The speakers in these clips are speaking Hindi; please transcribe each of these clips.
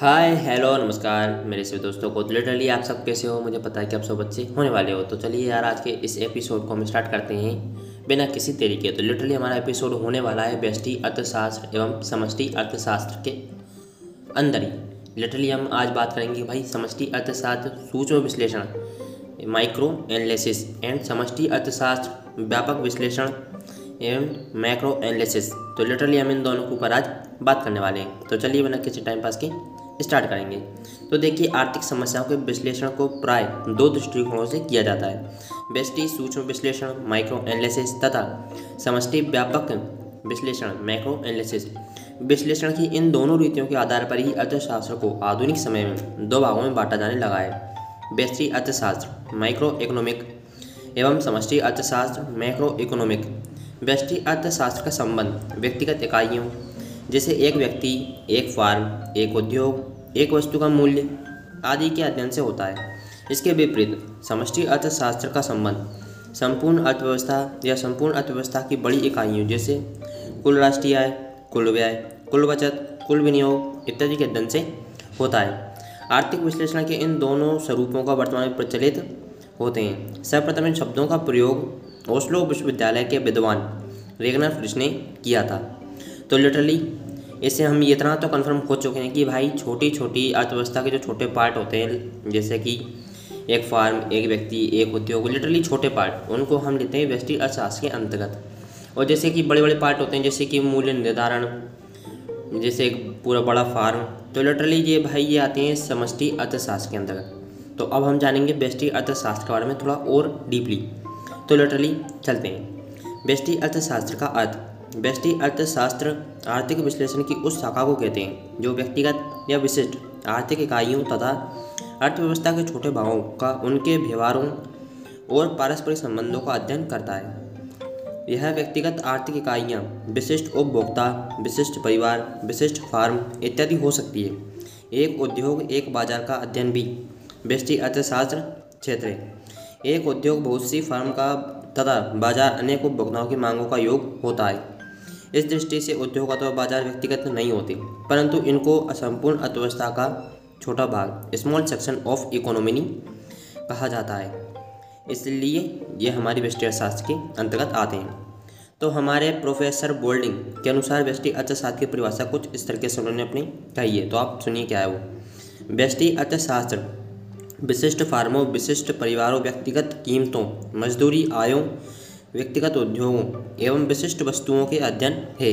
हाय हेलो नमस्कार। मेरे सभी दोस्तों को लिटरली आप सब कैसे हो? मुझे पता है कि आप सब बच्चे होने वाले हो। तो चलिए यार, आज के इस एपिसोड को हम स्टार्ट करते हैं। बिना किसी तरीके तो लिटरली हमारा एपिसोड होने वाला है व्यष्टि अर्थशास्त्र एवं समष्टि अर्थशास्त्र के अंदर ही। लिटरली हम आज बात करेंगे भाई समष्टि अर्थशास्त्र सूक्ष्म विश्लेषण माइक्रो एनालिसिस एंड समष्टि अर्थशास्त्र व्यापक विश्लेषण एवं मैक्रो एनालिसिस तो लिटरली हम इन दोनों के ऊपर आज बात करने वाले हैं। तो चलिए बिना किसी टाइम पास के स्टार्ट करेंगे। तो देखिए, आर्थिक समस्याओं के विश्लेषण को प्राय दो दृष्टिकोणों से किया जाता है। व्यष्टि सूक्ष्म विश्लेषण माइक्रो एनालिसिस तथा समष्टि, व्यापक विश्लेषण मैक्रो एनालिसिस विश्लेषण की इन दोनों रीतियों के आधार पर ही अर्थशास्त्र को आधुनिक समय में दो भागों में बांटा जाने लगा है। व्यष्टि अर्थशास्त्र माइक्रो इकोनॉमिक एवं समष्टि, अर्थशास्त्र मैक्रो इकोनॉमिक व्यष्टि अर्थशास्त्र का संबंध व्यक्तिगत इकाइयों जैसे एक व्यक्ति, एक फार्म, एक उद्योग, एक वस्तु का मूल्य आदि के अध्ययन से होता है। इसके विपरीत, समष्टि अर्थशास्त्र का संबंध, संपूर्ण अर्थव्यवस्था या संपूर्ण अर्थव्यवस्था की बड़ी इकाइयों जैसे कुल राष्ट्रीय आय, कुल व्यय, कुल बचत, कुल विनियोग इत्यादि के अध्ययन से होता है। आर्थिक विश्लेषण के इन दोनों स्वरूपों का वर्तमान में प्रचलित होते हैं। सर्वप्रथम इन शब्दों का प्रयोग ओस्लो विश्वविद्यालय के विद्वान रेगनर फ्रिश ने किया था। तो लिटरली इससे हम इतना तो कन्फर्म हो चुके हैं कि भाई छोटी छोटी अर्थव्यवस्था के जो छोटे पार्ट होते हैं, जैसे कि एक फार्म एक व्यक्ति, एक उद्योग लिटरली छोटे पार्ट उनको हम लेते हैं व्यष्टि अर्थशास्त्र के अंतर्गत। और जैसे कि बड़े बड़े पार्ट होते हैं, जैसे कि मूल्य निर्धारण, जैसे एक पूरा बड़ा फार्म तो लिटरली ये भाई ये आते हैं समष्टि अर्थशास्त्र के अंतर्गत। तो अब हम जानेंगे व्यष्टि अर्थशास्त्र के बारे में थोड़ा और डीपली तो लिटरली चलते हैं। व्यष्टि अर्थशास्त्र का अर्थ व्यष्टि अर्थशास्त्र आर्थिक विश्लेषण की उस शाखा को कहते हैं, जो व्यक्तिगत या विशिष्ट आर्थिक इकाइयों तथा अर्थव्यवस्था के छोटे भागों का उनके व्यवहारों और पारस्परिक संबंधों का अध्ययन करता है। यह व्यक्तिगत आर्थिक इकाइयाँ विशिष्ट उपभोक्ता, विशिष्ट परिवार, विशिष्ट फार्म इत्यादि हो सकती है। एक उद्योग, एक बाज़ार का अध्ययन भी व्यष्टि अर्थशास्त्र क्षेत्र है। एक उद्योग बहुत सी फर्म का तथा बाज़ार अनेक उपभोक्ताओं की मांगों का योग होता है। इस दृष्टि से उद्योग अथवा बाज़ार व्यक्तिगत नहीं होते, परंतु इनको असंपूर्ण अर्थव्यवस्था का छोटा भाग स्मॉल सेक्शन ऑफ़ इकोनॉमी कहा जाता है। इसलिए ये हमारी व्यष्टि अर्थशास्त्र के अंतर्गत आते हैं। तो हमारे प्रोफेसर बोल्डिंग के अनुसार व्यष्टि अर्थशास्त्र की परिभाषा कुछ इस तरीके से उन्होंने अपनी कही है तो आप सुनिए क्या है वो। व्यष्टि अर्थशास्त्र, विशिष्ट फार्मों, विशिष्ट परिवारों, व्यक्तिगत कीमतों, मजदूरी, आयों व्यक्तिगत उद्योगों एवं विशिष्ट वस्तुओं के अध्ययन है।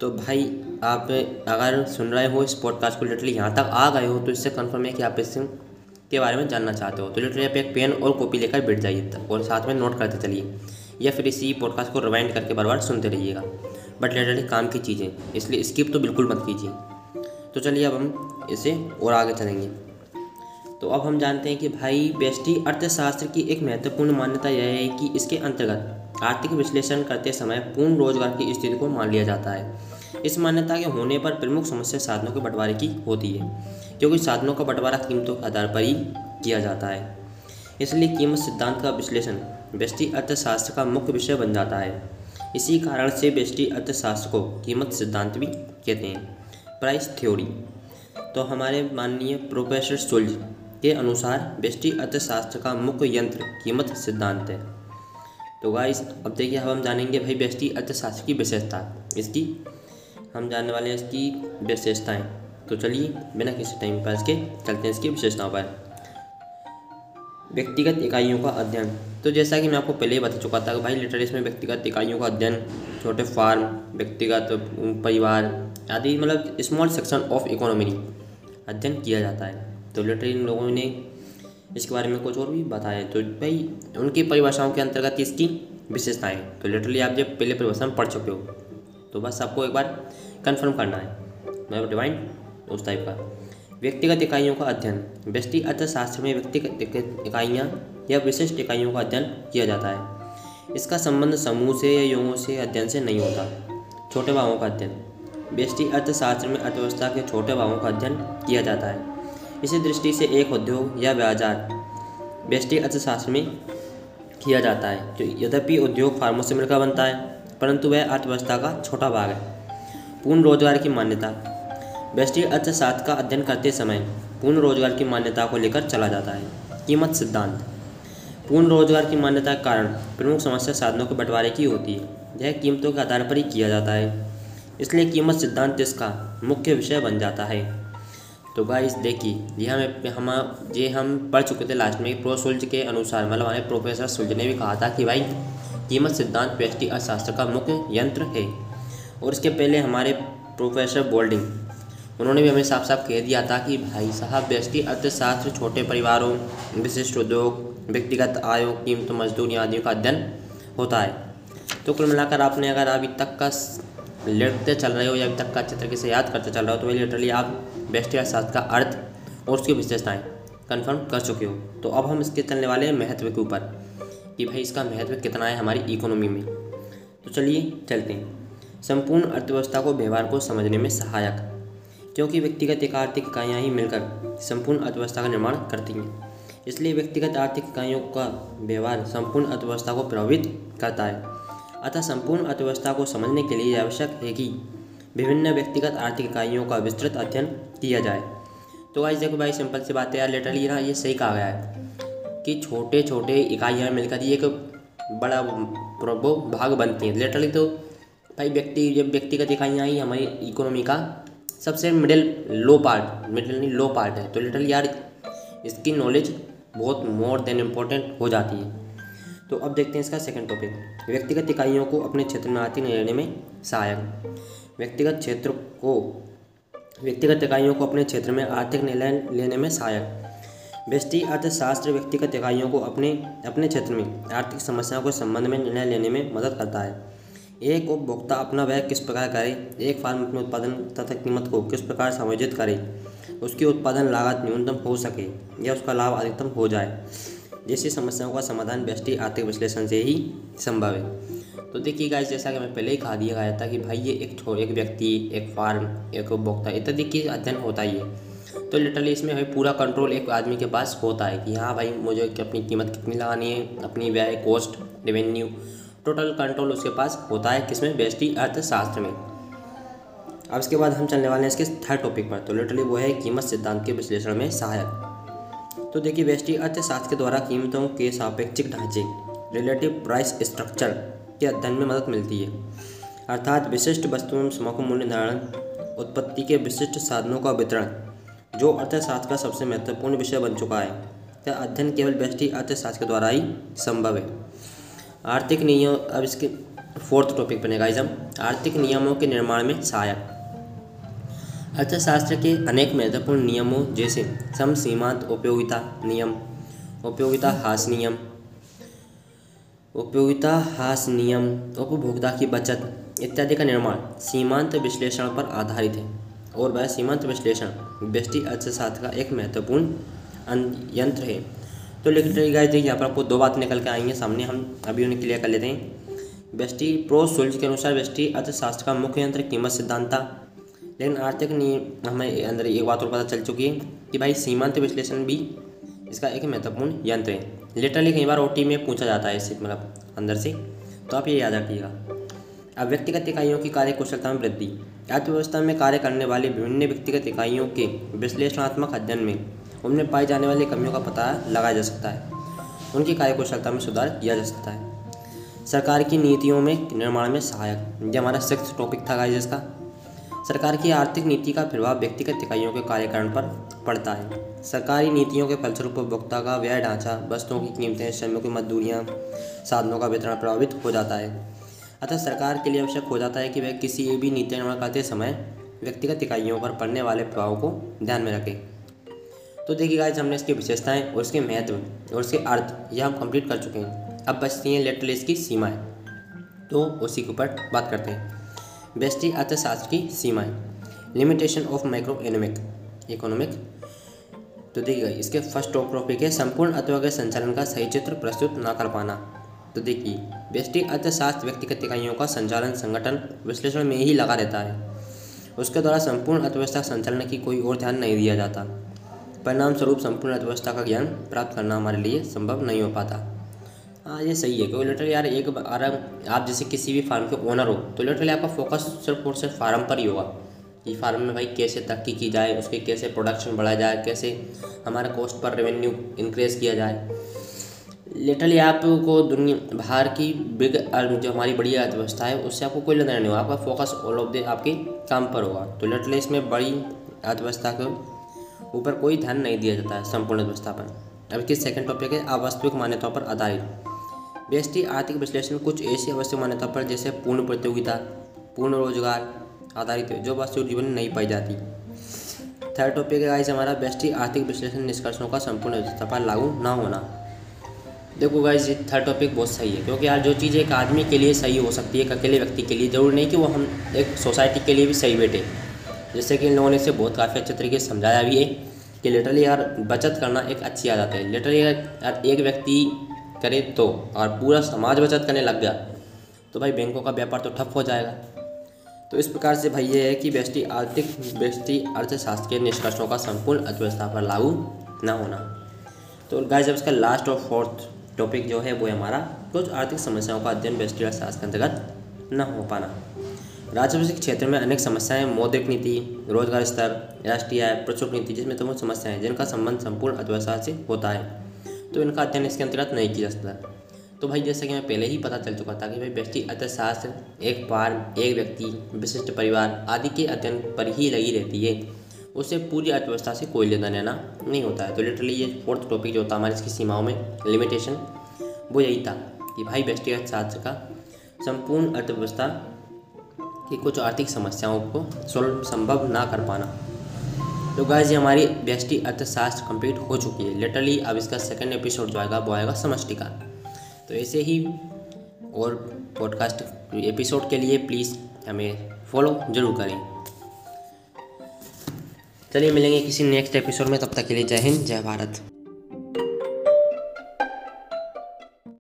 तो भाई, आप अगर सुन रहे हो इस पॉडकास्ट को लिटरली यहाँ तक आ गए हो तो इससे कन्फर्म है कि आप इस के बारे में जानना चाहते हो। तो लिटरली आप एक पेन और कॉपी लेकर बैठ जाइए और साथ में नोट करते चलिए, या फिर इसी पॉडकास्ट को रिवाइंड करके बार बार सुनते रहिएगा। बट लिटरली काम की चीज़ें, इसलिए स्किप तो बिल्कुल मत कीजिए। तो चलिए अब हम इसे और आगे चलेंगे। तो अब हम जानते हैं कि भाई व्यष्टि अर्थशास्त्र की एक महत्वपूर्ण मान्यता यह है कि इसके अंतर्गत आर्थिक विश्लेषण करते समय पूर्ण रोज़गार की स्थिति को मान लिया जाता है। इस मान्यता के होने पर प्रमुख समस्या साधनों के बंटवारे की होती है क्योंकि साधनों का बंटवारा कीमतों के आधार पर ही किया जाता है। इसलिए कीमत सिद्धांत का विश्लेषण व्यष्टि अर्थशास्त्र का मुख्य विषय बन जाता है। इसी कारण से व्यष्टि अर्थशास्त्र को कीमत सिद्धांत भी कहते हैं। Price theory. तो हमारे माननीय प्रोफेसर सुल्ज के अनुसार व्यष्टि अर्थशास्त्र का मुख्य यंत्र, कीमत, सिद्धांत है। तो गाइस अब देखिए, अब हम जानेंगे भाई व्यष्टि अर्थशास्त्र की विशेषता। इसकी हम जानने वाले हैं इसकी विशेषताएँ। तो चलिए, बिना किसी टाइम पास के चलते हैं इसकी विशेषताओं पर। व्यक्तिगत इकाइयों का अध्ययन। तो जैसा कि मैं आपको पहले ही बता चुका था कि भाई लिटरेरी में व्यक्तिगत इकाइयों का अध्ययन, छोटे फार्म व्यक्तिगत परिवार आदि मतलब स्मॉल सेक्शन ऑफ़ इकोनॉमी अध्ययन किया जाता है। तो लिटरली इन लोगों ने इसके बारे में कुछ और भी बताया। तो भाई, उनकी परिभाषाओं के अंतर्गत इसकी विशेषताएँ तो लिटरली आप जब पहले परिभाषा में पढ़ चुके हो तो बस आपको एक बार कंफर्म करना है। मतलब डिवाइंड उस टाइप का। व्यक्तिगत इकाइयों का अध्ययन। व्यक्ति अर्थशास्त्र में व्यक्तिगत इकाइयाँ या विशिष्ट इकाइयों का अध्ययन किया जाता है। इसका संबंध समूह से या योगों से अध्ययन से नहीं होता। छोटे भावों का अध्ययन। व्यष्टि अर्थशास्त्र में अर्थव्यवस्था के छोटे भावों का अध्ययन किया जाता है। इसी दृष्टि से एक उद्योग या बाज़ार व्यष्टि अर्थशास्त्र में किया जाता है, जो यद्यपि उद्योग फार्मों से मिलकर बनता है, परंतु वह अर्थव्यवस्था का छोटा भाग है। पूर्ण रोज़गार की मान्यता। व्यष्टि अर्थशास्त्र का अध्ययन करते समय पूर्ण रोज़गार की मान्यता को लेकर चला जाता है। कीमत सिद्धांत। पूर्ण रोज़गार की मान्यता के कारण प्रमुख समस्या साधनों के बंटवारे की होती है। यह कीमतों के आधार पर ही किया जाता है। इसलिए कीमत सिद्धांत इसका मुख्य विषय बन जाता है। तो गाइस देखिए, ये हमें हम, ये हम पढ़ चुके थे लास्ट में प्रो सुल्ज के अनुसार मतलब हमारे प्रोफेसर सुल्ज ने भी कहा था कि भाई, कीमत सिद्धांत व्यष्टि अर्थशास्त्र का मुख्य यंत्र है। और इसके पहले हमारे प्रोफेसर बोल्डिंग उन्होंने भी हमें साफ़ साफ़ कह दिया था कि भाई साहब व्यष्टि अर्थशास्त्र, छोटे परिवारों, विशिष्ट उद्योग, व्यक्तिगत आयों, कीमत, मजदूरी आदि का अध्ययन होता है। तो कुल मिलाकर आपने अगर अभी तक का लेटते चल रहे हो या अभी तक का अच्छे तरीके से याद करते चल रहे हो तो वही लिटरली आप बेस्ट अर्थशास्त्र का अर्थ और उसकी विशेषताएँ कन्फर्म कर चुके हो। तो अब हम इसके चलने वाले हैं महत्व के ऊपर कि भाई इसका महत्व कितना है हमारी इकोनॉमी में। तो चलिए चलते हैं। संपूर्ण अर्थव्यवस्था को व्यवहार को समझने में सहायक, क्योंकि व्यक्तिगत एक आर्थिक इकाइयाँ ही मिलकर संपूर्ण अर्थव्यवस्था का निर्माण करती हैं। इसलिए व्यक्तिगत आर्थिक इकाइयों का व्यवहार संपूर्ण अर्थव्यवस्था को प्रभावित करता है। अतः संपूर्ण अर्थव्यवस्था को समझने के लिए आवश्यक है कि विभिन्न व्यक्तिगत आर्थिक इकाइयों का विस्तृत अध्ययन किया जाए। तो भाई देखो भाई, सिंपल सी बात है यार, लिटरली ना ये सही कहा गया है कि छोटे छोटे इकाइयाँ मिलकर ये एक बड़ा वो भाग बनती हैं। लिटरली तो भाई, व्यक्ति, जब व्यक्तिगत इकाइयाँ ही हमारी इकोनॉमी का सबसे मिडिल लो पार्ट मिडिल नहीं लो पार्ट है। तो लिटरली यार, इसकी नॉलेज बहुत मोर देन इम्पोर्टेंट हो जाती है। तो अब देखते हैं इसका सेकंड टॉपिक व्यक्तिगत इकाइयों को अपने क्षेत्र में आर्थिक निर्णय में सहायक। व्यक्तिगत क्षेत्र को, व्यक्तिगत इकाइयों को अपने क्षेत्र में आर्थिक निर्णय लेने में सहायक। व्यष्टि अर्थशास्त्र व्यक्तिगत इकाइयों को अपने अपने क्षेत्र में आर्थिक समस्याओं के संबंध में निर्णय लेने में मदद करता है। एक उपभोक्ता अपना व्यय किस प्रकार करे, एक फार्म अपने उत्पादन तथा कीमत को किस प्रकार समायोजित करे, उसकी उत्पादन लागत न्यूनतम हो सके या उसका लाभ अधिकतम हो जाए, जैसी समस्याओं का समाधान व्यष्टि आर्थिक विश्लेषण से ही संभव है। तो देखिए गाइस जैसा कि मैं पहले ही कहा दिया गया था कि भाई ये एक छो, एक व्यक्ति, एक फार्म एक उपभोक्ता इत्यादि की अध्ययन होता ही है। तो लिटरली इसमें भाई पूरा कंट्रोल एक आदमी के पास होता है कि हाँ भाई मुझे अपनी कीमत कितनी लगानी है, अपनी व्यय कॉस्ट रेवेन्यू टोटल कंट्रोल उसके पास होता है किसमें? व्यष्टि अर्थशास्त्र में। अब इसके बाद हम चलने वाले हैं इसके थर्ड टॉपिक पर। तो लिटरली वो है कीमत सिद्धांत के विश्लेषण में सहायक। तो देखिए व्यष्टि अर्थशास्त्र के द्वारा कीमतों के सापेक्षिक ढांचे रिलेटिव प्राइस स्ट्रक्चर के अध्ययन में मदद मिलती है। अर्थात विशिष्ट वस्तुओं में समूह मूल्य निर्धारण उत्पत्ति के विशिष्ट साधनों का वितरण, जो अर्थशास्त्र का सबसे महत्वपूर्ण विषय बन चुका है यह अध्ययन केवल व्यष्टि अर्थशास्त्र के द्वारा ही संभव है। आर्थिक नियम, अब इसके फोर्थ टॉपिक बनेगा हम आर्थिक नियमों के निर्माण में सहायक। अर्थशास्त्र के अनेक महत्वपूर्ण नियमों जैसे सम सीमांत उपयोगिता नियम, उपयोगिता हास नियम उपयोगिता हास नियम, उपभोक्ता की बचत इत्यादि का निर्माण सीमांत विश्लेषण पर आधारित है। और वह सीमांत विश्लेषण व्यष्टि अर्थशास्त्र का एक महत्वपूर्ण यंत्र है। तो लेकिन गाइस देखिए यहाँ पर आपको दो बात निकल के आएँगे, सामने हम अभी उन्हें क्लियर कर लेते हैं। व्यष्टि प्रो सुल्ज के अनुसार व्यष्टि अर्थशास्त्र का मुख्य यंत्र, कीमत, सिद्धांत। था लेकिन आर्थिक नियम हमें अंदर एक बात और पता चल चुकी है कि भाई सीमांत विश्लेषण भी इसका एक महत्वपूर्ण यंत्र है। लिटरली कई बार ओटी में पूछा जाता है इससे मतलब अंदर से। तो आप ये याद रखिएगा। अब व्यक्तिगत इकाइयों की कार्य कुशलता में वृद्धि। अर्थव्यवस्था में कार्य करने वाली विभिन्न व्यक्तिगत इकाइयों के विश्लेषणात्मक अध्ययन में उनमें पाई जाने वाली कमियों का पता लगाया जा सकता है। उनकी कार्यकुशलता में सुधार किया जा सकता है। सरकार की नीतियों में निर्माण में सहायक। यह हमारा सिक्स टॉपिक था गाइज़ इसका। सरकार की आर्थिक नीति का प्रभाव व्यक्तिगत इकाइयों के कार्यकरण पर पड़ता है। सरकारी नीतियों के फलस्वरूप उपभोक्ता का व्यय ढांचा, वस्तुओं की कीमतें, श्रमिकों की मजदूरियाँ, साधनों का वितरण प्रभावित हो जाता है। अतः सरकार के लिए आवश्यक हो जाता है कि वह किसी भी नीति निर्माण करते समय व्यक्तिगत इकाइयों पर पड़ने वाले प्रभाव को ध्यान में रखें। तो देखिए गाइज़ हमने इसकी विशेषताएँ और इसके महत्व और इसके अर्थ यह हम कंप्लीट कर चुके हैं। अब बचती हैं लेटरल इसकी सीमाएँ। तो उसी के ऊपर बात करते हैं। व्यष्टि अर्थशास्त्र की सीमाएँ। Limitation of micro economic economic तो देखिएगा इसके फ़र्स्ट टॉप टॉपिक है, संपूर्ण अथवा के संचालन का सही चित्र प्रस्तुत न कर पाना। तो देखिए व्यष्टि अर्थशास्त्र व्यक्तिगत इकाइयों का संचालन संगठन विश्लेषण में ही लगा रहता है। उसके द्वारा संपूर्ण अर्थव्यवस्था संचालन की कोई और ध्यान नहीं दिया जाता। परिणाम स्वरूप संपूर्ण अर्थव्यवस्था का ज्ञान प्राप्त करना हमारे लिए संभव नहीं हो पाता। हाँ ये सही है, क्योंकि लिटरली यार एक बार आप जैसे किसी भी फार्म के ओनर हो तो लिटरली आपका फोकस सिर्फ़ और सिर्फ़ फार्म पर ही होगा। कि फार्म में भाई कैसे तरक्की की जाए, उसके कैसे प्रोडक्शन बढ़ाया जाए, कैसे हमारे कॉस्ट पर रेवेन्यू इंक्रीज किया जाए। लिटरली आपको दुनिया, बाहर की बिग जो हमारी बड़ी अर्थव्यवस्था है, उससे आपको कोई लेना नहीं होगा, आपका फोकस ऑल ऑफ़ द आपके काम पर होगा। तो लिटरली इसमें बड़ी अर्थव्यवस्था के ऊपर कोई ध्यान नहीं दिया जाता है, संपूर्ण अर्थव्यवस्था पर। अब इसकी सेकंड टॉपिक है, अवास्तविक मान्यताओं पर आधारित। बेस्टी आर्थिक विश्लेषण कुछ ऐसी आवश्यक मान्यता पर, जैसे पूर्ण प्रतियोगिता, पूर्ण रोज़गार आधारित है, जो वास्तविक जीवन में नहीं पाई जाती। थर्ड टॉपिक है गाइस हमारा बेस्टी आर्थिक विश्लेषण निष्कर्षों का संपूर्ण अर्थव्यवस्था पर लागू ना होना। देखो गाइज़ ये थर्ड टॉपिक बहुत सही है, क्योंकि यार जो चीज़ एक आदमी के लिए सही हो सकती है, एक अकेले व्यक्ति के लिए, ज़रूरी नहीं कि वो हम एक सोसाइटी के लिए भी सही बैठे। जैसे कि इन लोगों ने इसे बहुत काफ़ी अच्छे तरीके से समझाया भी है, कि लिटरली यार बचत करना एक अच्छी आदत है। लिटरली यार एक व्यक्ति करे तो और पूरा समाज बचत करने लग गया। तो भाई बैंकों का व्यापार तो ठप हो जाएगा। तो इस प्रकार से भाई ये है कि व्यष्टि आर्थिक व्यष्टि अर्थशास्त्र के निष्कर्षों का संपूर्ण अर्थव्यवस्था पर लागू न होना। तो गाइस जब इसका लास्ट और फोर्थ टॉपिक जो है, वो है हमारा कुछ आर्थिक समस्याओं का अध्ययन व्यष्टि अर्थशास्त्र के अंतर्गत न हो पाना। राजवंशिक क्षेत्र में अनेक समस्याएँ, मौद्रिक नीति, रोज़गार स्तर, राष्ट्रीय आय प्रचुर नीति, जिसमें तमाम समस्याएँ जिनका संबंध संपूर्ण अर्थव्यवस्था से होता है। तो इनका अध्ययन इसके अंतर्गत नहीं किया जा सकता। तो भाई जैसा कि मैं पहले ही पता चल चुका था कि भाई व्यक्ति, अर्थशास्त्र, एक पार, एक व्यक्ति, विशिष्ट परिवार आदि के अध्ययन पर ही लगी रहती है। उससे पूरी अर्थव्यवस्था से कोई लेना देना नहीं होता है। तो लिटरली ये फोर्थ टॉपिक जो था हमारे इसकी सीमाओं में लिमिटेशन वो यही था कि भाई व्यक्तिगत अर्थशास्त्र का संपूर्ण अर्थव्यवस्था की कुछ आर्थिक समस्याओं को सोल्व संभव ना कर पाना। तो गाइज़ ये हमारी व्यष्टि अर्थशास्त्र कंप्लीट हो चुकी है। लिटरली अब इसका सेकेंड एपिसोड जो आएगा, वो आएगा समष्टि का। तो ऐसे ही और पॉडकास्ट एपिसोड के लिए प्लीज़ हमें फॉलो ज़रूर करें। चलिए, मिलेंगे किसी नेक्स्ट एपिसोड में। तब तक के लिए जय हिंद, जय भारत।